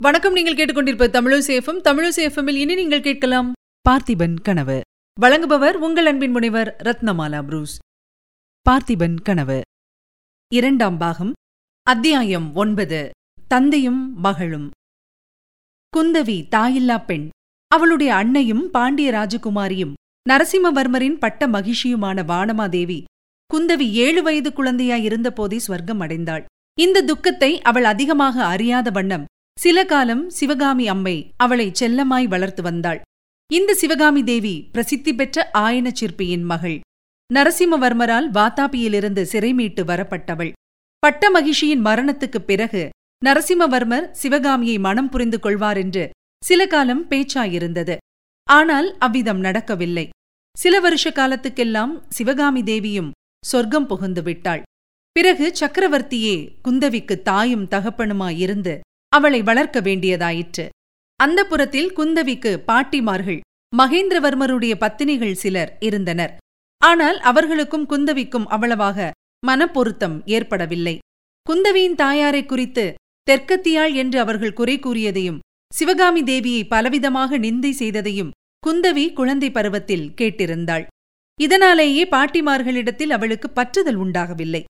வணக்கம் நீங்கள் கேட்டுக்கொண்டிருப்ப தமிழசேஃபம் தமிழசேஃபமில் இனி நீங்கள் கேட்கலாம் பார்த்திபன் கனவு. வழங்குபவர் உங்கள் அன்பின் முனைவர் ரத்னமாலா புரூஸ். பார்த்திபன் கனவு. இரண்டாம் பாகம் அத்தியாயம் ஒன்பது. தந்தையும் மகளும். குந்தவி தாயில்லா பெண். அவளுடைய அன்னையும் பாண்டிய ராஜகுமாரியும் நரசிம்மவர்மரின் பட்ட மகிழ்ச்சியுமான வானமாதேவி குந்தவி ஏழு வயது குழந்தையாய் இருந்தபோதே ஸ்வர்க்கம் அடைந்தாள் இந்த துக்கத்தை அவள் அதிகமாக அறியாத வண்ணம் சில காலம் சிவகாமி அம்மை அவளை செல்லமாய் வளர்த்து வந்தாள். இந்த சிவகாமி தேவி பிரசித்தி பெற்ற ஆயன சிற்பியின் மகள். நரசிம்மவர்மரால் வாத்தாபியிலிருந்து சிறைமீட்டு வரப்பட்டவள். பட்ட மகிஷியின் மரணத்துக்குப் பிறகு நரசிம்மவர்மர் சிவகாமியை மனம் புரிந்து கொள்வார் என்று சில காலம் பேச்சாயிருந்தது. ஆனால் அவ்விதம் நடக்கவில்லை. சில வருஷ காலத்துக்கெல்லாம் சிவகாமி தேவியும் சொர்க்கம் புகுந்து விட்டாள். பிறகு சக்கரவர்த்தியே குந்தவிக்கு தாயும் தகப்பனுமாயிருந்து அவளை வளர்க்க வேண்டியதாயிற்று. அந்த புறத்தில் குந்தவிக்கு பாட்டிமார்கள் மகேந்திரவர்மருடைய பத்தினிகள் சிலர் இருந்தனர். ஆனால் அவர்களுக்கும் குந்தவிக்கும் அவ்வளவாக மனப்பொருத்தம் ஏற்படவில்லை. குந்தவியின் தாயாரை குறித்து தெற்கத்தியாள் என்று அவர்கள் குறை கூறியதையும் சிவகாமி தேவியை பலவிதமாக நிந்தை செய்ததையும் குந்தவி குழந்தை பருவத்தில் கேட்டிருந்தாள். இதனாலேயே பாட்டிமார்களிடத்தில் அவளுக்கு பற்றுதல் உண்டாகவில்லை.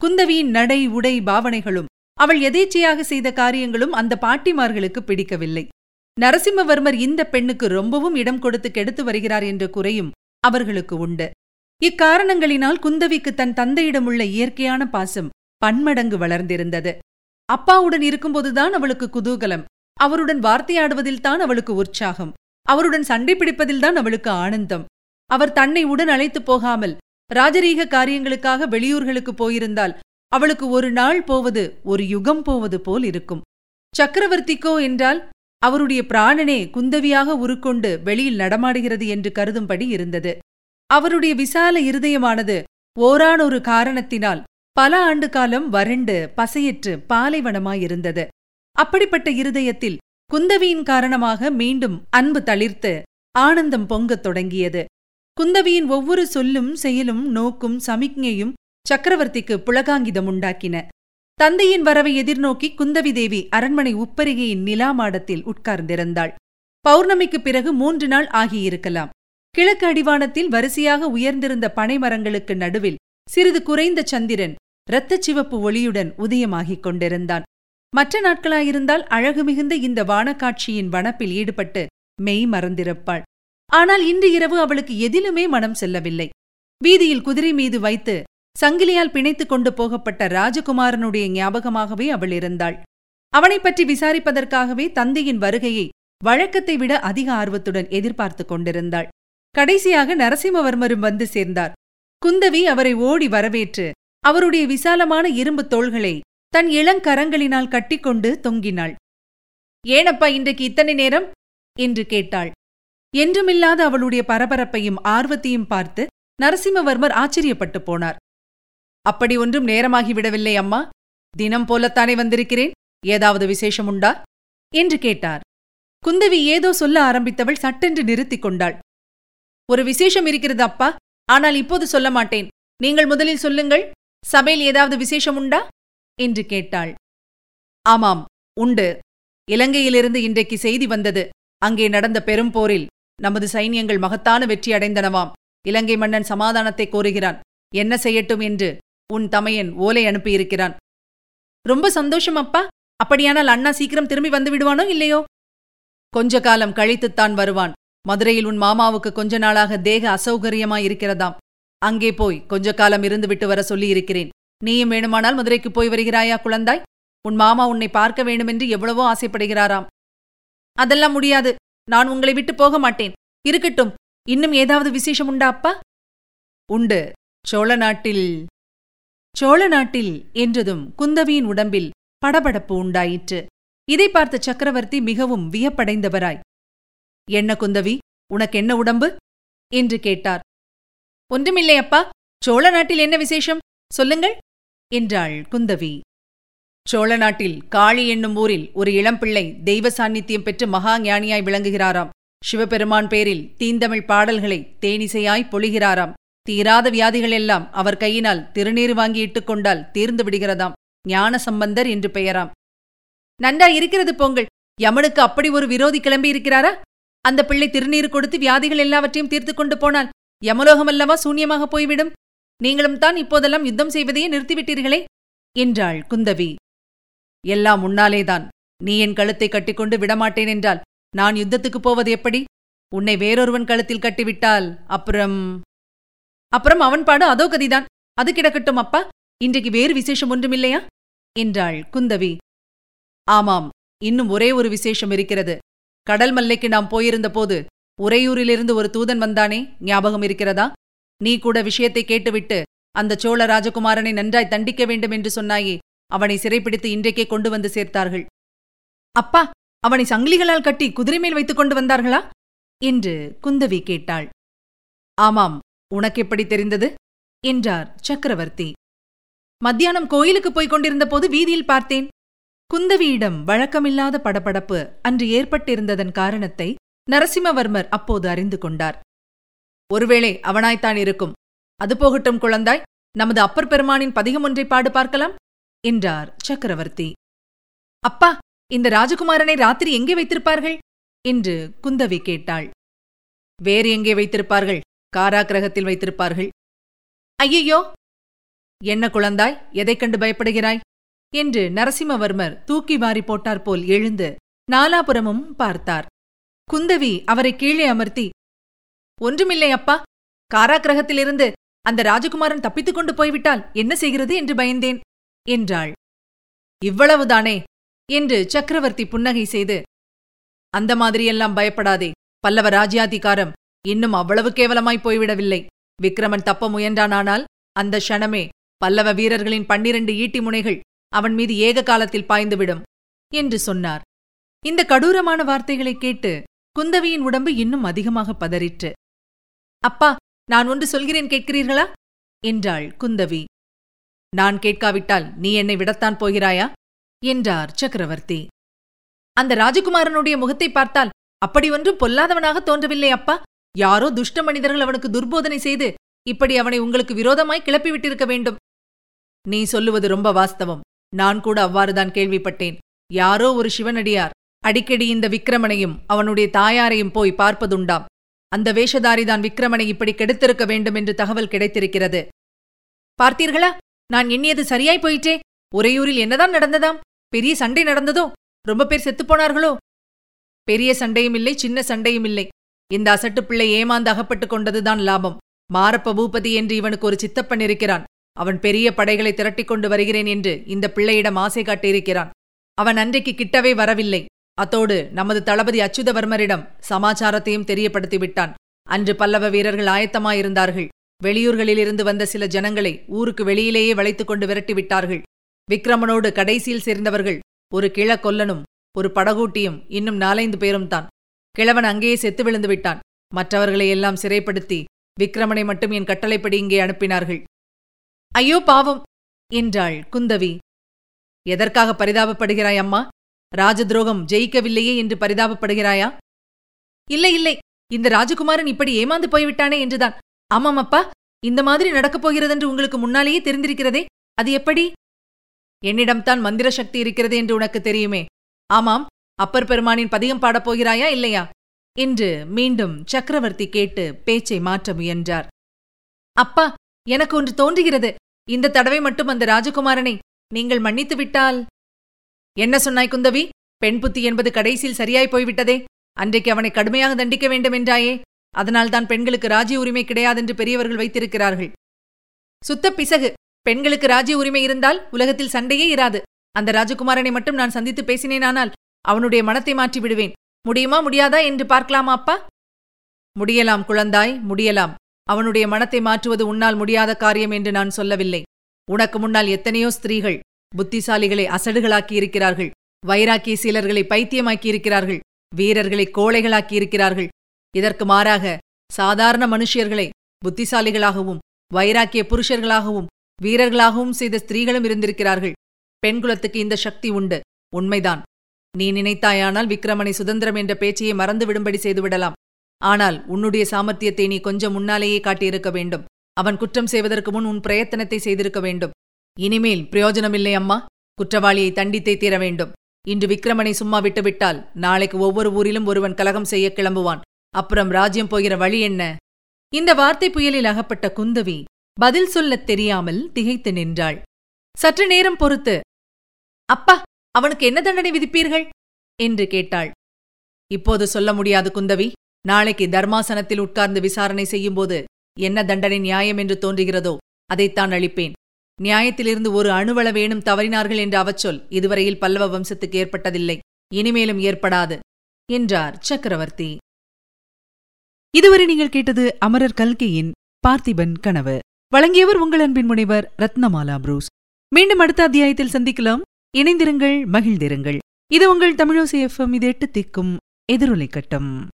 குந்தவியின் நடை உடை பாவனைகளும் அவள் எதேச்சையாக செய்த காரியங்களும் அந்த பாட்டிமார்களுக்கு பிடிக்கவில்லை. நரசிம்மவர்மர் இந்த பெண்ணுக்கு ரொம்பவும் இடம் கொடுத்து கெடுத்து வருகிறார் என்ற குறையும் அவர்களுக்கு உண்டு. இக்காரணங்களினால் குந்தவிக்கு தன் தந்தையிடமுள்ள இயற்கையான பாசம் பன்மடங்கு வளர்ந்திருந்தது. அப்பாவுடன் இருக்கும்போதுதான் அவளுக்கு குதூகலம். அவருடன் வார்த்தையாடுவதில் தான் அவளுக்கு உற்சாகம். அவருடன் சண்டை பிடிப்பதில்தான் அவளுக்கு ஆனந்தம். அவர் தன்னை உடன் அழைத்துப் போகாமல் ராஜரீக காரியங்களுக்காக வெளியூர்களுக்கு போயிருந்தால் அவளுக்கு ஒரு நாள் போவது ஒரு யுகம் போவது போல் இருக்கும். சக்கரவர்த்திக்கோ என்றால் அவருடைய பிராணனே குந்தவியாக உருக்கொண்டு வெளியில் நடமாடுகிறது என்று கருதும்படி இருந்தது. அவருடைய விசால இருதயமானது ஓரானொரு காரணத்தினால் பல ஆண்டு காலம் வறண்டு பசையற்று பாலைவனமாயிருந்தது. அப்படிப்பட்ட இருதயத்தில் குந்தவியின் காரணமாக மீண்டும் அன்பு தளிர்த்து ஆனந்தம் பொங்கத் தொடங்கியது. குந்தவியின் ஒவ்வொரு சொல்லும் செயலும் நோக்கும் சமிக்ஞையும் சக்கரவர்த்திக்கு புலகாங்கிதம் உண்டாக்கின. தந்தையின் வரவை எதிர்நோக்கி குந்தவி தேவி அரண்மனை உப்பரிகையின் நிலா மாடத்தில் உட்கார்ந்திருந்தாள். பௌர்ணமிக்குப் பிறகு மூன்று நாள் ஆகியிருக்கலாம். கிழக்கு அடிவானத்தில் வரிசையாக உயர்ந்திருந்த பனைமரங்களுக்கு நடுவில் சிறிது குறைந்த சந்திரன் இரத்த சிவப்பு ஒளியுடன் உதயமாகிக் கொண்டிருந்தான். மற்ற நாட்களாயிருந்தால் அழகு மிகுந்த இந்த வானக்காட்சியின் வனப்பில் ஈடுபட்டு மெய் மறந்திருப்பாள். ஆனால் இன்று இரவு அவளுக்கு எதிலுமே மனம் செல்லவில்லை. வீதியில் குதிரை மீது வைத்து சங்கிலியால் பிணைத்துக் கொண்டு போகப்பட்ட ராஜகுமாரனுடைய ஞாபகமாகவே அவள் இருந்தாள். அவனைப் பற்றி விசாரிப்பதற்காகவே தந்தையின் வருகையை வழக்கத்தை விட அதிக ஆர்வத்துடன் எதிர்பார்த்துக் கொண்டிருந்தாள். கடைசியாக நரசிம்மவர்மரும் வந்து சேர்ந்தார். குந்தவி அவரை ஓடி வரவேற்று அவருடைய விசாலமான இரும்பு தோள்களை தன் இளங்கரங்களினால் கட்டிக்கொண்டு தொங்கினாள். ஏனப்பா இன்றைக்கு இத்தனை நேரம்? என்று கேட்டாள். என்றுமில்லாத அவளுடைய பரபரப்பையும் ஆர்வத்தையும் பார்த்து நரசிம்மவர்மர் ஆச்சரியப்பட்டு போனார். அப்படி ஒன்றும் நேரமாகிவிடவில்லை அம்மா. தினம் போலத்தானே வந்திருக்கிறேன். ஏதாவது விசேஷம் உண்டா? என்று கேட்டார். குந்தவி ஏதோ சொல்ல ஆரம்பித்தவள் சட்டென்று நிறுத்திக் கொண்டாள். ஒரு விசேஷம் இருக்கிறது அப்பா. ஆனால் இப்போது சொல்ல மாட்டேன். நீங்கள் முதலில் சொல்லுங்கள். சபையில் ஏதாவது விசேஷம் உண்டா? என்று கேட்டாள். ஆமாம் உண்டு. இலங்கையிலிருந்து இன்றைக்கு செய்தி வந்தது. அங்கே நடந்த பெரும் போரில் நமது சைன்யங்கள் மகத்தான வெற்றி அடைந்தனவாம். இலங்கை மன்னன் சமாதானத்தை கோருகிறான். என்ன செய்யட்டும் என்று உன் தமையன் ஓலை அனுப்பியிருக்கிறான். ரொம்ப சந்தோஷம் அப்பா. அப்படியானால் அண்ணா சீக்கிரம் திரும்பி வந்து விடுவானோ இல்லையோ? கொஞ்ச காலம் கழித்துத்தான் வருவான். மதுரையில் உன் மாமாவுக்கு கொஞ்ச நாளாக தேக அசௌகரியமாயிருக்கிறதாம். அங்கே போய் கொஞ்ச காலம் இருந்துவிட்டு வர சொல்லியிருக்கிறேன். நீயும் வேணுமானால் மதுரைக்கு போய் வருகிறாயா குழந்தாய்? உன் மாமா உன்னை பார்க்க வேண்டுமென்று எவ்வளவோ ஆசைப்படுகிறாராம். அதெல்லாம் முடியாது. நான் உங்களை விட்டு போக மாட்டேன். இருக்கட்டும். இன்னும் ஏதாவது விசேஷம் உண்டா அப்பா? உண்டு. சோழ நாட்டில் சோழ நாட்டில் என்றதும் குந்தவியின் உடம்பில் படபடப்பு உண்டாயிற்று. இதை பார்த்த சக்கரவர்த்தி மிகவும் வியப்படைந்தவராய். என்ன குந்தவி உனக்கு என்ன உடம்பு? என்று கேட்டார். ஒன்றுமில்லை அப்பா சோழ நாட்டில் என்ன விசேஷம்? சொல்லுங்கள் என்றாள் குந்தவி. சோழ நாட்டில் காளி என்னும் ஊரில் ஒரு இளம்பிள்ளை தெய்வ சாநித்தியம் பெற்று மகா ஞானியாய் விளங்குகிறாராம். சிவபெருமான் பேரில் தீந்தமிழ் பாடல்களை தேனிசையாய் பொழிகிறாராம். தீராத வியாதிகள் எல்லாம் அவர் கையினால் திருநீர் வாங்கி இட்டுக்கொண்டால் தீர்ந்து விடுகிறதாம். ஞான சம்பந்தர் என்று பெயராம். நன்றா இருக்கிறது பொங்கல் யமனுக்கு அப்படி ஒரு விரோதி கிளம்பி இருக்கிறாரா? அந்த பிள்ளை திருநீர் கொடுத்து வியாதிகள் எல்லாவற்றையும் தீர்த்து கொண்டு போனால் யமலோகம் அல்லவா சூன்யமாக போய்விடும்? நீங்களும் தான் இப்போதெல்லாம் யுத்தம் செய்வதையே நிறுத்திவிட்டீர்களே? என்றாள் குந்தவி. எல்லாம் முன்னாலேதான் நீ என் கழுத்தை கட்டிக்கொண்டு விடமாட்டேன் என்றால் நான் யுத்தத்துக்குப் போவது எப்படி? உன்னை வேறொருவன் கழுத்தில் கட்டிவிட்டால் அப்புறம் அப்புறம் அவன் பாடு அதோ கதிதான். அது கிடக்கட்டும் அப்பா. இன்றைக்கு வேறு விசேஷம் ஒன்றுமில்லையா? என்றாள் குந்தவி. ஆமாம் இன்னும் ஒரே ஒரு விசேஷம் இருக்கிறது. கடல் மல்லைக்கு நாம் போயிருந்த போது உறையூரிலிருந்து ஒரு தூதன் வந்தானே ஞாபகம் இருக்கிறதா? நீ கூட விஷயத்தை கேட்டுவிட்டு அந்த சோழ ராஜகுமாரனை நன்றாய் தண்டிக்க வேண்டும் என்று சொன்னாயே அவனை சிறைப்பிடித்து இன்றைக்கே கொண்டு வந்து சேர்த்தார்கள். அப்பா அவனை சங்கிலிகளால் கட்டி குதிரை மேல் வைத்துக் கொண்டு வந்தார்களா? என்று குந்தவி கேட்டாள். ஆமாம் உனக்கு எப்படி தெரிந்தது? என்றார் சக்கரவர்த்தி. மத்தியானம் கோயிலுக்கு போய்க் கொண்டிருந்த போது வீதியில் பார்த்தேன். குந்தவியிடம் வழக்கமில்லாத படபடப்பு அன்று ஏற்பட்டிருந்ததன் காரணத்தை நரசிம்மவர்மர் அப்போது அறிந்து கொண்டார். ஒருவேளை அவனாய்த்தான் இருக்கும். அது போகட்டும் குழந்தாய் நமது அப்பர் பெருமானின் பதிகம் ஒன்றை பாடு பார்க்கலாம் என்றார் சக்கரவர்த்தி. அப்பா இந்த ராஜகுமாரனை ராத்திரி எங்கே வைத்திருப்பார்கள்? என்று குந்தவி கேட்டாள். வேறு எங்கே வைத்திருப்பார்கள்? காராகிரகத்தில் வைத்திருப்பார்கள். ஐயையோ! என்ன குழந்தாய்? எதைக் கண்டு பயப்படுகிறாய்? என்று நரசிம்மவர்மர் தூக்கி வாரி போட்டாற்போல் எழுந்து நாலாபுரமும் பார்த்தார். குந்தவி அவரை கீழே அமர்த்தி ஒன்றுமில்லை அப்பா. காராகிரகத்திலிருந்து அந்த ராஜகுமாரன் தப்பித்துக் கொண்டு போய்விட்டால் என்ன செய்கிறது என்று பயந்தேன் என்றாள். இவ்வளவுதானே என்று சக்கரவர்த்தி புன்னகை செய்து அந்த மாதிரியெல்லாம் பயப்படாதே பல்லவ ராஜ்யாதிகாரம். இன்னும் அவ்வளவு கேவலமாய் போய்விடவில்லை. விக்ரமன் தப்ப முயன்றானானால் அந்த க்ஷணமே பல்லவ வீரர்களின் பன்னிரண்டு ஈட்டி முனைகள் அவன் மீது ஏக காலத்தில் பாய்ந்துவிடும் என்று சொன்னார். இந்த கடூரமான வார்த்தைகளைக் கேட்டு குந்தவியின் உடம்பு இன்னும் அதிகமாக பதறிற்று. அப்பா நான் ஒன்று சொல்கிறேன் கேட்கிறீர்களா? என்றாள் குந்தவி. நான் கேட்காவிட்டால் நீ என்னை விடத்தான் போகிறாயா? என்றார் சக்கரவர்த்தி. அந்த ராஜகுமாரனுடைய முகத்தை பார்த்தால் அப்படி ஒன்றும் பொல்லாதவனாக தோன்றவில்லை அப்பா. யாரோ துஷ்ட மனிதர்கள் அவனுக்கு துர்போதனை செய்து இப்படி அவனை உங்களுக்கு விரோதமாய் கிளப்பிவிட்டிருக்க வேண்டும். நீ சொல்லுவது ரொம்ப வாஸ்தவம். நான் கூட அவ்வாறுதான் கேள்விப்பட்டேன். யாரோ ஒரு சிவனடியார் அடிக்கடி இந்த விக்கிரமனையும் அவனுடைய தாயாரையும் போய் பார்ப்பதுண்டாம். அந்த வேஷதாரிதான் விக்கிரமனை இப்படி கெடுத்திருக்க வேண்டும் என்று தகவல் கிடைத்திருக்கிறது. பார்த்தீர்களா? நான் எண்ணியது சரியாய் போயிட்டே உறையூரில் என்னதான் நடந்ததாம்? பெரிய சண்டை நடந்ததோ? ரொம்ப பேர் செத்துப்போனார்களோ பெரிய சண்டையும் இல்லை சின்ன சண்டையும் இல்லை. இந்த அசட்டு பிள்ளை ஏமாந்து அகப்பட்டுக் கொண்டதுதான் லாபம். மாரப்ப பூபதி என்று இவனுக்கு ஒரு சித்தப்பன் இருக்கிறான். அவன் பெரிய படைகளை திரட்டிக் கொண்டு வருகிறேன் என்று இந்த பிள்ளையிடம் ஆசை காட்டியிருக்கிறான். அவன் அன்றைக்கு கிட்டவே வரவில்லை. அத்தோடு நமது தளபதி அச்சுதவர்மரிடம் சமாச்சாரத்தையும் தெரியப்படுத்திவிட்டான் அன்று பல்லவ வீரர்கள் ஆயத்தமாயிருந்தார்கள். வெளியூர்களிலிருந்து வந்த சில ஜனங்களை ஊருக்கு வெளியிலேயே வளைத்துக் கொண்டு விரட்டிவிட்டார்கள் விக்ரமனோடு கடைசியில் சேர்ந்தவர்கள் ஒரு கிழக்கொல்லனும் ஒரு படகூட்டியும் இன்னும் நாலைந்து பேரும் தான். கிழவன் அங்கேயே செத்து விழுந்து விட்டான். மற்றவர்களை எல்லாம் சிறைப்படுத்தி விக்ரமனை மட்டும் என் கட்டளைப்படி இங்கே அனுப்பினார்கள். ஐயோ பாவம்! என்றாள் குந்தவி. எதற்காக பரிதாபப்படுகிறாய் அம்மா? ராஜதுரோகம் ஜெயிக்கவில்லையே என்று பரிதாபப்படுகிறாயா? இல்லை இல்லை. இந்த ராஜகுமாரன் இப்படி ஏமாந்து போய்விட்டானே என்றுதான். ஆமாம் அப்பா இந்த மாதிரி நடக்கப் போகிறதென்று உங்களுக்கு முன்னாலேயே தெரிந்திருக்கிறதே. அது எப்படி? என்னிடம்தான் மந்திர சக்தி இருக்கிறது என்று உனக்கு தெரியுமே. ஆமாம் அப்பர் பெருமானின் பதிகம் பாடப் போகிறாயா இல்லையா? என்று மீண்டும் சக்கரவர்த்தி கேட்டு பேச்சை மாற்ற முயன்றார். அப்பா எனக்கு ஒன்று தோன்றுகிறது. இந்த தடவை மட்டும் அந்த ராஜகுமாரனை நீங்கள் மன்னித்து விட்டால்? என்ன சொன்னாய் குந்தவி? பெண் புத்தி என்பது கடைசியில் சரியாய் போய்விட்டதே. அன்றைக்கு அவனை கடுமையாக தண்டிக்க வேண்டும் என்றாயே அதனால்தான் பெண்களுக்கு ராஜ்ய உரிமை கிடையாதென்று பெரியவர்கள் வைத்திருக்கிறார்கள். சுத்த பிசகு. பெண்களுக்கு ராஜ்ய உரிமை இருந்தால் உலகத்தில் சண்டையே இராது. அந்த ராஜகுமாரனை மட்டும் நான் சந்தித்து பேசினேனானால் அவனுடைய மனத்தை மாற்றி விடுவேன். முடியுமா முடியாதா என்று பார்க்கலாமா அப்பா? முடியலாம் குழந்தாய் முடியலாம். அவனுடைய மனத்தை மாற்றுவது உன்னால் முடியாத காரியம் என்று நான் சொல்லவில்லை. உனக்கு முன்னால் எத்தனையோ ஸ்திரீகள் புத்திசாலிகளை அசடுகளாக்கியிருக்கிறார்கள். வைராக்கிய சீலர்களை பைத்தியமாக்கியிருக்கிறார்கள். வீரர்களை கோழைகளாக்கியிருக்கிறார்கள். இதற்கு மாறாக சாதாரண மனுஷியர்களை புத்திசாலிகளாகவும் வைராக்கிய புருஷர்களாகவும் வீரர்களாகவும் செய்த ஸ்திரீகளும் இருந்திருக்கிறார்கள். பெண்குலத்துக்கு இந்த சக்தி உண்டு. உண்மைதான். நீ நினைத்தாயானால் விக்ரமனை சுதந்திரம் என்ற பேச்சையை மறந்துவிடும்படி செய்துவிடலாம் ஆனால் உன்னுடைய சாமர்த்தியத்தை நீ கொஞ்சம் முன்னாலேயே காட்டியிருக்க வேண்டும். அவன் குற்றம் செய்வதற்கு முன் உன் பிரயத்தனத்தை செய்திருக்க வேண்டும். இனிமேல் பிரயோஜனமில்லை அம்மா. குற்றவாளியை தண்டித்தே தீர வேண்டும். இன்று விக்ரமனை சும்மா விட்டுவிட்டால் நாளைக்கு ஒவ்வொரு ஊரிலும் ஒருவன் கலகம் செய்ய கிளம்புவான். அப்புறம் ராஜ்யம் போகிற வழி என்ன? இந்த வார்த்தை புயலில் அகப்பட்ட குந்தவி பதில் சொல்லத் தெரியாமல் திகைத்து நின்றாள். சற்று நேரம் பொறுத்து அப்பா அவனுக்கு என்ன தண்டனை விதிப்பீர்கள்? என்று கேட்டாள். இப்போது சொல்ல முடியாது குந்தவி. நாளைக்கு தர்மாசனத்தில் உட்கார்ந்து விசாரணை செய்யும்போது என்ன தண்டனை நியாயம் என்று தோன்றுகிறதோ அதைத்தான் அளிப்பேன். நியாயத்திலிருந்து ஒரு அணுவளவேனும் தவறினார்கள் என்ற அவச்சொல் இதுவரையில் பல்லவ வம்சத்துக்கு ஏற்பட்டதில்லை. இனிமேலும் ஏற்படாது என்றார் சக்கரவர்த்தி. இதுவரை நீங்கள் கேட்டது அமரர் கல்கையின் பார்த்திபன் கனவு. வழங்கியவர் உங்கள் அன்பின் முனைவர் ரத்னமாலா புரூஸ். மீண்டும் அடுத்த அத்தியாயத்தில் சந்திக்கலாம். இணைந்திருங்கள் மகிழ்ந்திருங்கள். இது உங்கள் தமிழோசி எஃப்எம் இது எட்டு திக்கும் எதிரொலை கட்டம்